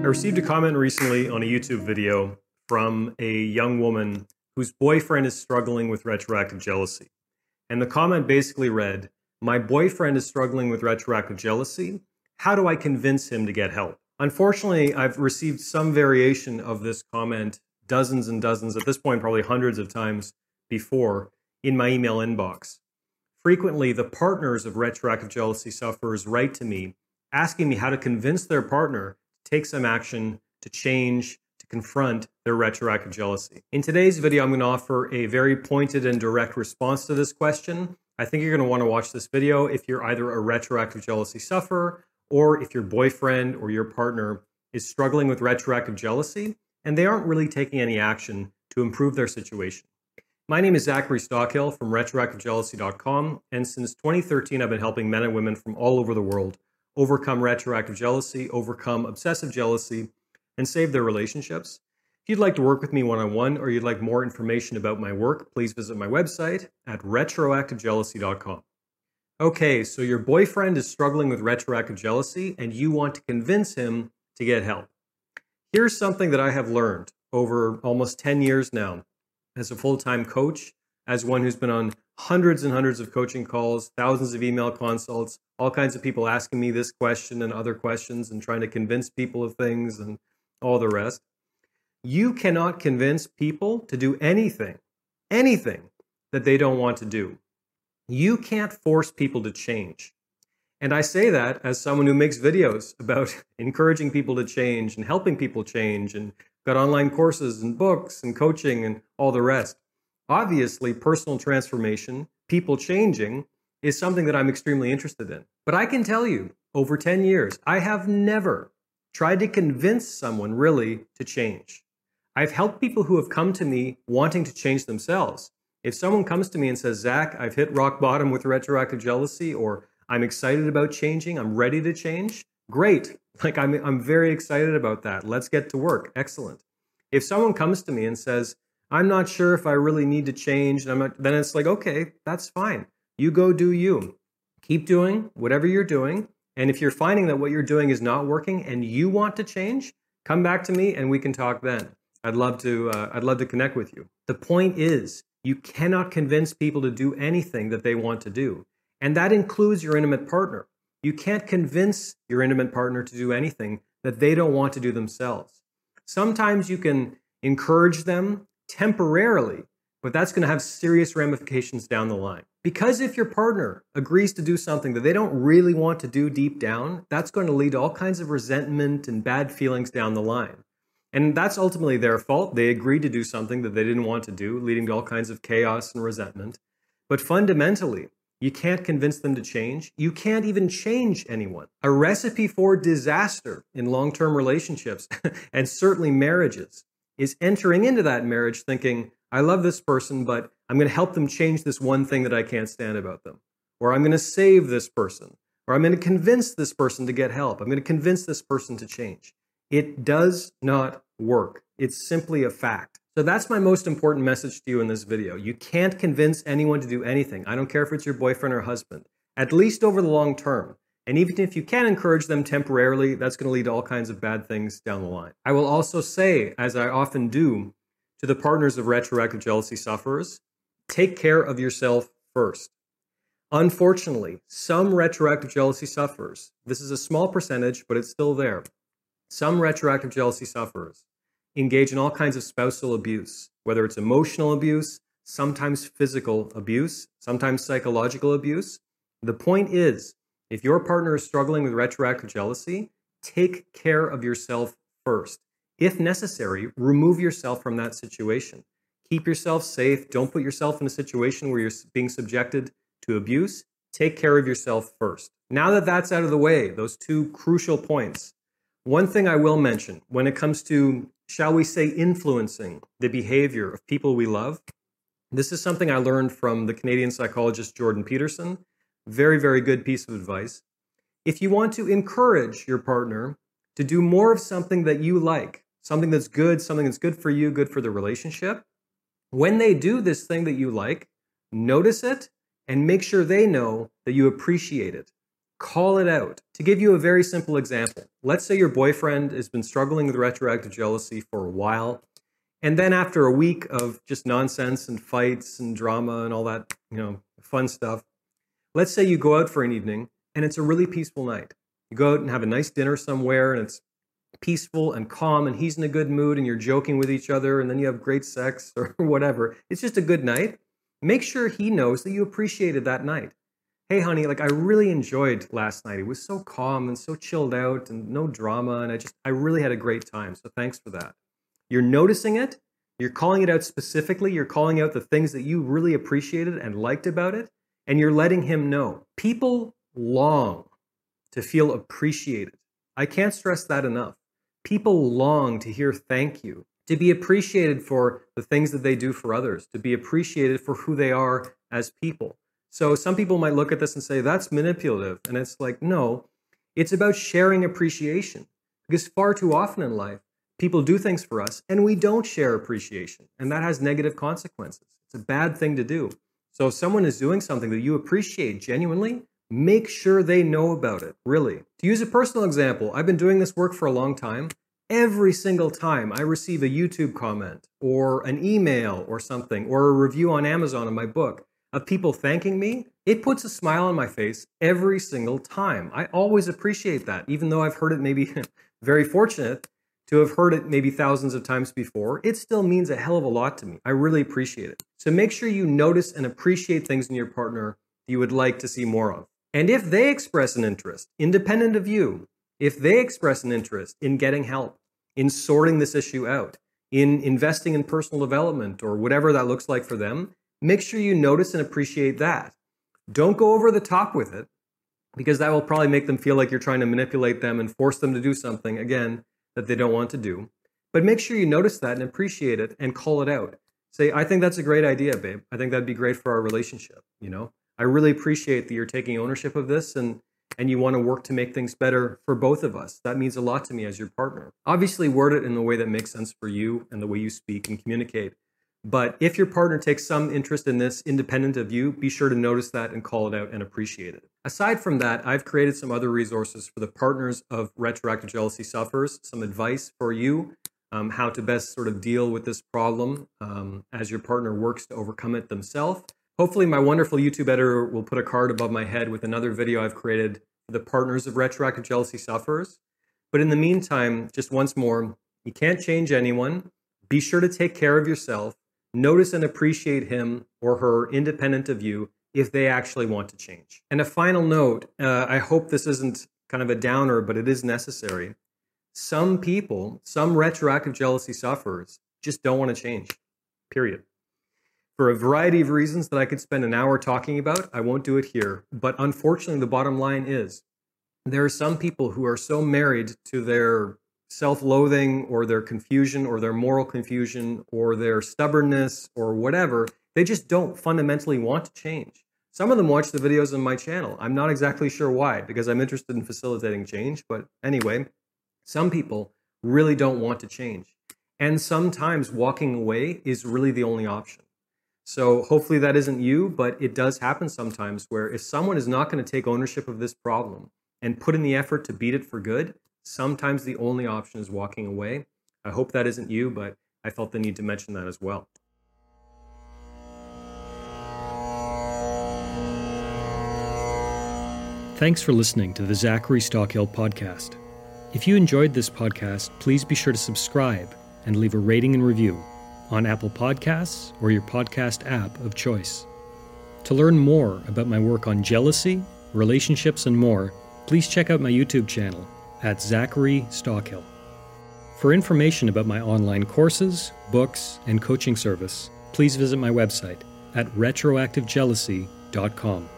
I received a comment recently on a YouTube video from a young woman whose boyfriend is struggling with retroactive jealousy. And the comment basically read My boyfriend is struggling with retroactive jealousy. How do I convince him to get help? Unfortunately, I've received some variation of this comment dozens and dozens, at this point, probably hundreds of times before in my email inbox. Frequently, the partners of retroactive jealousy sufferers write to me asking me how to convince their partner to take some action to change, to confront their retroactive jealousy. In today's video, I'm going to offer a very pointed and direct response to this question. I think you're going to want to watch this video if you're either a retroactive jealousy sufferer or if your boyfriend or your partner is struggling with retroactive jealousy and they aren't really taking any action to improve their situation. My name is Zachary Stockill from retroactivejealousy.com, and since 2013, I've been helping men and women from all over the world overcome retroactive jealousy, overcome obsessive jealousy, and save their relationships. If you'd like to work with me one on one or you'd like more information about my work, please visit my website at retroactivejealousy.com. Okay, so your boyfriend is struggling with retroactive jealousy and you want to convince him to get help. Here's something that I have learned over almost 10 years now as a full time coach, as one who's been on hundreds and hundreds of coaching calls, thousands of email consults, all kinds of people asking me this question and other questions and trying to convince people of things and all the rest. You cannot convince people to do anything, anything that they don't want to do. You can't force people to change. And I say that as someone who makes videos about encouraging people to change and helping people change and got online courses and books and coaching and all the rest. Obviously, personal transformation, people changing, is something that I'm extremely interested in. But I can tell you, over 10 years, I have never tried to convince someone really to change. I've helped people who have come to me wanting to change themselves. If someone comes to me and says, Zach, I've hit rock bottom with retroactive jealousy, or I'm excited about changing, I'm ready to change, great. Like, I'm, I'm very excited about that. Let's get to work. Excellent. If someone comes to me and says, I'm not sure if I really need to change. And I'm not, then it's like, okay, that's fine. You go do you. Keep doing whatever you're doing. And if you're finding that what you're doing is not working and you want to change, come back to me and we can talk then. I'd love to uh, I'd love to connect with you. The point is, you cannot convince people to do anything that they want to do. And that includes your intimate partner. You can't convince your intimate partner to do anything that they don't want to do themselves. Sometimes you can encourage them temporarily, but that's going to have serious ramifications down the line. Because if your partner agrees to do something that they don't really want to do deep down, that's going to lead to all kinds of resentment and bad feelings down the line. And that's ultimately their fault. They agreed to do something that they didn't want to do, leading to all kinds of chaos and resentment. But fundamentally, you can't convince them to change. You can't even change anyone. A recipe for disaster in long term relationships and certainly marriages is entering into that marriage thinking, I love this person, but I'm going to help them change this one thing that I can't stand about them. Or I'm going to save this person. Or I'm going to convince this person to get help. I'm going to convince this person to change. It does not work. It's simply a fact. So that's my most important message to you in this video. You can't convince anyone to do anything. I don't care if it's your boyfriend or husband, at least over the long term. And even if you can encourage them temporarily, that's going to lead to all kinds of bad things down the line. I will also say, as I often do to the partners of retroactive jealousy sufferers, take care of yourself first. Unfortunately, some retroactive jealousy sufferers, this is a small percentage, but it's still there. Some retroactive jealousy sufferers engage in all kinds of spousal abuse, whether it's emotional abuse, sometimes physical abuse, sometimes psychological abuse. The point is, if your partner is struggling with retroactive jealousy, take care of yourself first. If necessary, remove yourself from that situation. Keep yourself safe. Don't put yourself in a situation where you're being subjected to abuse. Take care of yourself first. Now that that's out of the way, those two crucial points, one thing I will mention when it comes to, shall we say, influencing the behavior of people we love, this is something I learned from the Canadian psychologist Jordan Peterson very, very good piece of advice. If you want to encourage your partner to do more of something that you like, something that's good, something that's good for you, good for the relationship, when they do this thing that you like, notice it and make sure they know that you appreciate it. Call it out. To give you a very simple example, let's say your boyfriend has been struggling with retroactive jealousy for a while. And then after a week of just nonsense and fights and drama and all that, you know, fun stuff, let's say you go out for an evening and it's a really peaceful night. You go out and have a nice dinner somewhere and it's peaceful and calm and he's in a good mood and you're joking with each other and then you have great sex or whatever. It's just a good night. Make sure he knows that you appreciated that night. Hey, honey, like I really enjoyed last night. It was so calm and so chilled out and no drama. And I just, I really had a great time. So thanks for that. You're noticing it. You're calling it out specifically. You're calling out the things that you really appreciated and liked about it. And you're letting him know. People long to feel appreciated. I can't stress that enough. People long to hear thank you, to be appreciated for the things that they do for others, to be appreciated for who they are as people. So some people might look at this and say, that's manipulative. And it's like, no, it's about sharing appreciation. Because far too often in life, people do things for us and we don't share appreciation. And that has negative consequences. It's a bad thing to do. So if someone is doing something that you appreciate genuinely, make sure they know about it, really. To use a personal example, I've been doing this work for a long time. Every single time I receive a YouTube comment or an email or something or a review on Amazon of my book of people thanking me, it puts a smile on my face every single time. I always appreciate that, even though I've heard it maybe very fortunate to have heard it maybe thousands of times before, it still means a hell of a lot to me. I really appreciate it. So make sure you notice and appreciate things in your partner you would like to see more of. And if they express an interest, independent of you, if they express an interest in getting help, in sorting this issue out, in investing in personal development or whatever that looks like for them, make sure you notice and appreciate that. Don't go over the top with it because that will probably make them feel like you're trying to manipulate them and force them to do something, again, that they don't want to do. But make sure you notice that and appreciate it and call it out. Say, I think that's a great idea, babe. I think that'd be great for our relationship, you know? I really appreciate that you're taking ownership of this and and you want to work to make things better for both of us. That means a lot to me as your partner. Obviously, word it in the way that makes sense for you and the way you speak and communicate. But if your partner takes some interest in this independent of you, be sure to notice that and call it out and appreciate it. Aside from that, I've created some other resources for the partners of retroactive jealousy sufferers, some advice for you, um, how to best sort of deal with this problem um, as your partner works to overcome it themselves Hopefully, my wonderful YouTube editor will put a card above my head with another video I've created for the partners of retroactive jealousy sufferers. But in the meantime, just once more, you can't change anyone. Be sure to take care of yourself. Notice and appreciate him or her independent of you if they actually want to change. And a final note uh, I hope this isn't kind of a downer, but it is necessary. Some people, some retroactive jealousy sufferers, just don't want to change, period for a variety of reasons that I could spend an hour talking about. I won't do it here. But unfortunately, the bottom line is there are some people who are so married to their self loathing or their confusion or their moral confusion or their stubbornness or whatever, they just don't fundamentally want to change. Some of them watch the videos on my channel. I'm not exactly sure why, because I'm interested in facilitating change. But anyway, some people really don't want to change. And sometimes walking away is really the only option. So hopefully that isn't you, but it does happen sometimes where if someone is not going to take ownership of this problem and put in the effort to beat it for good, sometimes the only option is walking away. I hope that isn't you, but I felt the need to mention that as well. Thanks for listening to the Zachary Stockill podcast. If you enjoyed this podcast, please be sure to subscribe and leave a rating and review on Apple Podcasts or your podcast app of choice. To learn more about my work on jealousy, relationships, and more, please check out my YouTube channel at Zachary Stockill. For information about my online courses, books, and coaching service, please visit my website at retroactivejealousy.com.